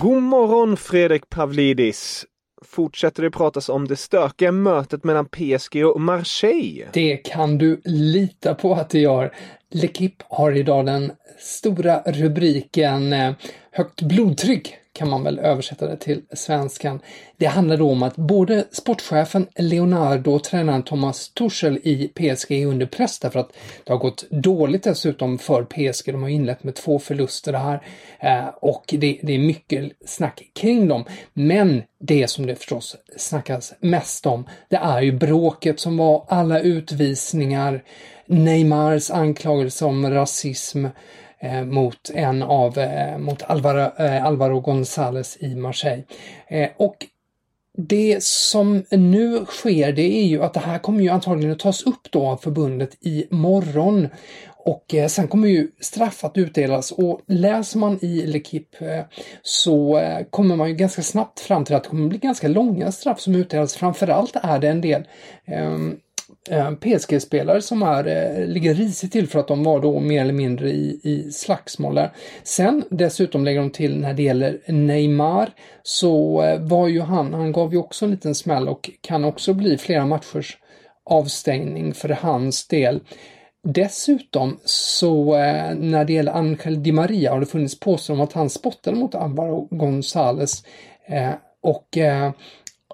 God morgon Fredrik Pavlidis. Fortsätter det pratas om det stökiga mötet mellan PSG och Marseille? Det kan du lita på att det gör. L'Equipe har idag den stora rubriken eh, Högt blodtryck kan man väl översätta det till svenskan. Det handlar då om att både sportchefen Leonardo och tränaren Thomas Tuchel i PSG är under press därför att det har gått dåligt dessutom för PSG. De har inlett med två förluster här eh, och det, det är mycket snack kring dem. Men det som det förstås snackas mest om, det är ju bråket som var alla utvisningar, Neymars anklagelse om rasism, eh, mot en av, eh, mot Alvaro, eh, Alvaro Gonzales i Marseille. Eh, och det som nu sker det är ju att det här kommer ju antagligen att tas upp då av förbundet i morgon och eh, sen kommer ju straff att utdelas och läser man i L'Equipe eh, så eh, kommer man ju ganska snabbt fram till att det kommer bli ganska långa straff som utdelas. Framförallt är det en del Eh, Eh, PSG-spelare som är, eh, ligger risigt till för att de var då mer eller mindre i, i slagsmål där. Sen dessutom lägger de till när det gäller Neymar så eh, var ju han, han gav ju också en liten smäll och kan också bli flera matchers avstängning för hans del. Dessutom så när det gäller Angel Di Maria har det funnits påståenden om att han spottade mot Alvaro Gonzales och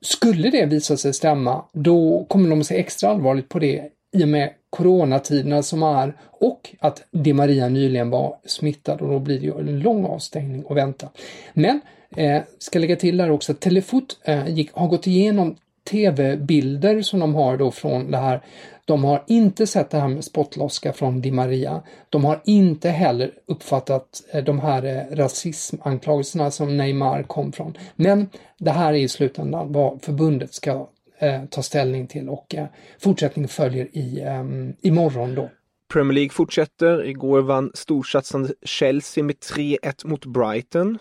skulle det visa sig stämma, då kommer de att se extra allvarligt på det i och med coronatiderna som är och att Di Maria nyligen var smittad och då blir det ju en lång avstängning att vänta. Men eh, ska lägga till där också att Telefot eh, gick, har gått igenom tv-bilder som de har då från det här de har inte sett det här med spottloska från Di Maria. De har inte heller uppfattat eh, de här eh, rasismanklagelserna som Neymar kom från. Men det här är i slutändan vad förbundet ska eh, ta ställning till och eh, fortsättning följer i eh, imorgon då. Premier League fortsätter. Igår vann storsatsande Chelsea med 3-1 mot Brighton.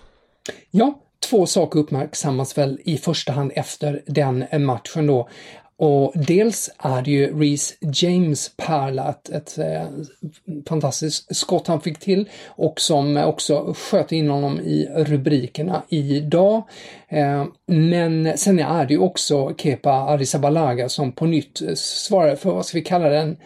Ja, två saker uppmärksammas väl i första hand efter den matchen då. Och dels är det ju Reece James pärla, ett, ett eh, fantastiskt skott han fick till och som också sköt in honom i rubrikerna idag. Eh, men sen är det ju också Kepa Arrizabalaga som på nytt svarar för, vad ska vi kalla den,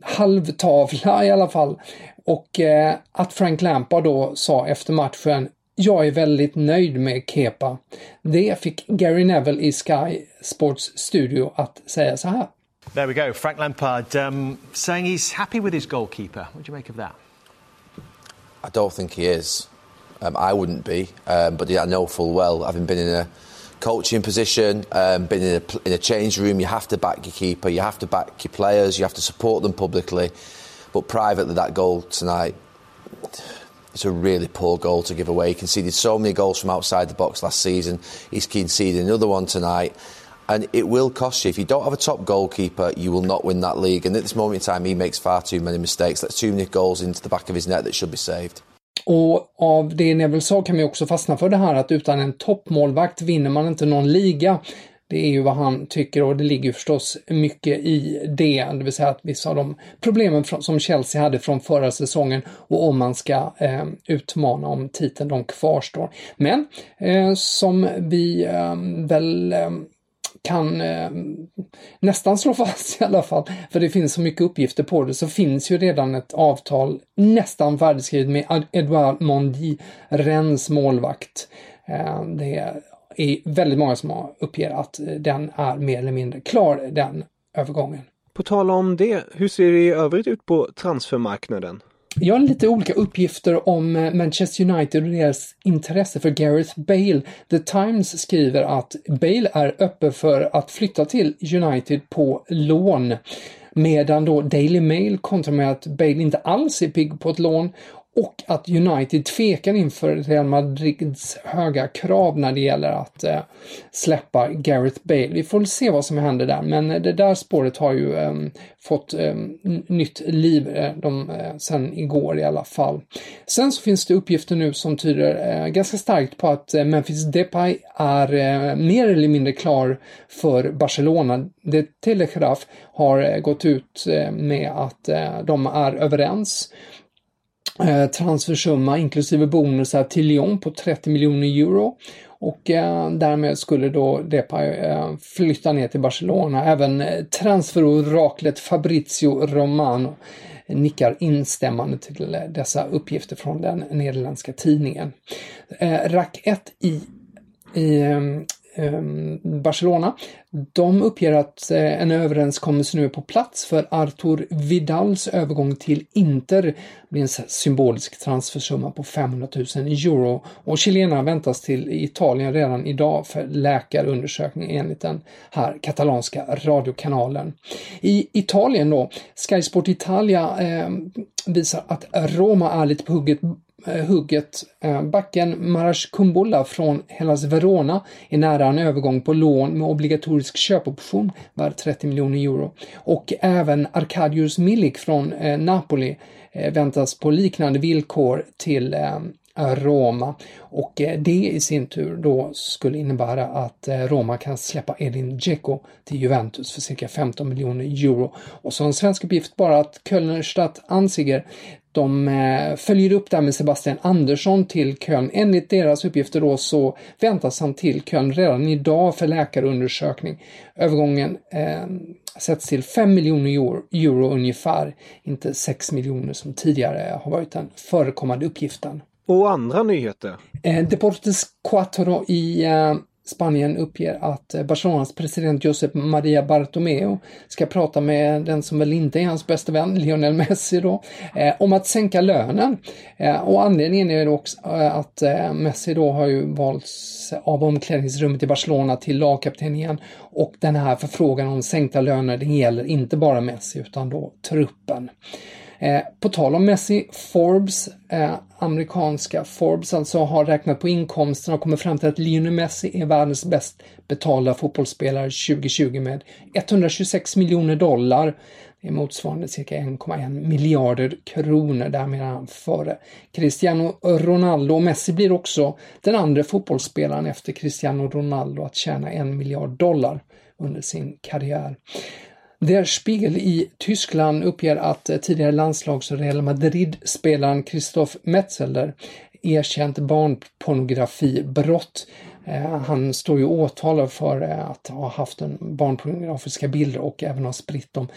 halvtavla i alla fall. Och eh, att Frank Lampard då sa efter matchen jag är väldigt nöjd med Kepa. Det fick Gary Neville i Sky Sports studio att säga så här. There we go. Frank Lampard um, saying he's happy with his goalkeeper. What do you make of that? I don't think he is. Um, I wouldn't be, um, but yeah, I know full well, having been in a coaching position, um, been in a, in a change room, you have to back your keeper, you have to back your players, you have to support them publicly. But privately, that goal tonight, it's a really poor goal to give away. He conceded so many goals from outside the box last season. He's conceded another one tonight. and it will cost you. If you don't have a top goalkeeper, you will not win that league. And at this moment in time, he makes far too many mistakes. That's too many goals into the back of his net that should be saved. Och av det Neville sa kan vi också fastna för det här att utan en toppmålvakt vinner man inte någon liga. Det är ju vad han tycker och det ligger förstås mycket i det, det vill säga att vissa av de problemen som Chelsea hade från förra säsongen och om man ska eh, utmana om titeln, de kvarstår. Men eh, som vi eh, väl eh, kan eh, nästan slå fast i alla fall, för det finns så mycket uppgifter på det, så finns ju redan ett avtal nästan färdigskrivet med Edouard Mondi, Rennes målvakt. Eh, det är väldigt många som uppger att den är mer eller mindre klar, den övergången. På tal om det, hur ser det i övrigt ut på transfermarknaden? Jag har lite olika uppgifter om eh, Manchester United och deras intresse för Gareth Bale. The Times skriver att Bale är öppen för att flytta till United på lån. Medan då Daily Mail kontrar med att Bale inte alls är pigg på ett lån och att United tvekar inför Real Madrids höga krav när det gäller att eh, släppa Gareth Bale. Vi får se vad som händer där, men eh, det där spåret har ju eh, fått eh, nytt liv eh, de, eh, sen igår i alla fall. Sen så finns det uppgifter nu som tyder eh, ganska starkt på att eh, Memphis Depay är eh, mer eller mindre klar för Barcelona. Det Telegraf har gått ut med att de är överens Eh, transfersumma inklusive bonusar till Lyon på 30 miljoner euro. Och eh, därmed skulle då Depay eh, flytta ner till Barcelona. Även eh, transferoraklet Fabrizio Romano nickar instämmande till eh, dessa uppgifter från den nederländska tidningen. Eh, Rack 1 i i eh, Ehm, Barcelona. De uppger att eh, en överenskommelse nu är på plats för Artur Vidals övergång till Inter. Det blir en symbolisk transfersumma på 500 000 euro och chilenarna väntas till Italien redan idag för läkarundersökning enligt den här katalanska radiokanalen. I Italien då, Sky Sport Italia eh, visar att Roma är lite på hugget Eh, hugget. Eh, backen Marash Kumbulla från Hellas Verona är nära en övergång på lån med obligatorisk köpoption värd 30 miljoner euro. Och även Arkadius Milik från eh, Napoli väntas på liknande villkor till Roma och det i sin tur då skulle innebära att Roma kan släppa Edin Dzeko till Juventus för cirka 15 miljoner euro. Och så en svensk uppgift bara att Kölnerstadt Anziger de eh, följer upp där med Sebastian Andersson till Köln. Enligt deras uppgifter då så väntas han till Köln redan idag för läkarundersökning. Övergången eh, sätts till 5 miljoner euro, euro ungefär, inte 6 miljoner som tidigare har varit den förekommande uppgiften. Och andra nyheter? Eh, Deportes Quattro i eh, Spanien uppger att eh, Barcelonas president Josep Maria Bartomeu ska prata med den som väl inte är hans bästa vän, Lionel Messi då, eh, om att sänka lönen. Eh, och anledningen är också eh, att eh, Messi då har ju valts av omklädningsrummet i Barcelona till lagkapten igen och den här förfrågan om sänkta löner, det gäller inte bara Messi utan då truppen. Eh, på tal om Messi, Forbes, eh, amerikanska Forbes alltså, har räknat på inkomsterna och kommit fram till att Lionel Messi är världens bäst betalda fotbollsspelare 2020 med 126 miljoner dollar. Det är motsvarande cirka 1,1 miljarder kronor. Därmed är han före Cristiano Ronaldo. Och Messi blir också den andra fotbollsspelaren efter Cristiano Ronaldo att tjäna en miljard dollar under sin karriär. Der Spiegel i Tyskland uppger att eh, tidigare landslags och Real Madrid-spelaren Christoph Metzeler erkänt barnpornografibrott. Eh, han står ju åtalad för eh, att ha haft en barnpornografiska bilder och även ha spritt dem.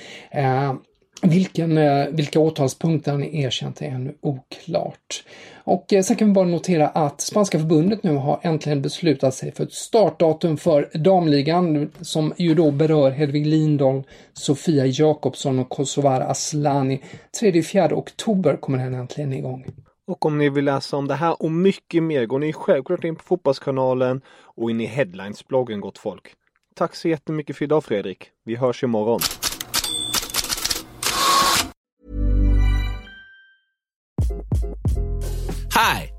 Vilken, eh, vilka åtalspunkter han erkänt är ännu oklart. Och eh, sen kan vi bara notera att Spanska förbundet nu har äntligen beslutat sig för ett startdatum för damligan som ju då berör Hedvig Lindahl, Sofia Jakobsson och Kosovar Aslani. 3-4 oktober kommer den äntligen igång. Och om ni vill läsa om det här och mycket mer går ni självklart in på Fotbollskanalen och in i Headlines-bloggen gott folk. Tack så jättemycket för idag Fredrik. Vi hörs imorgon.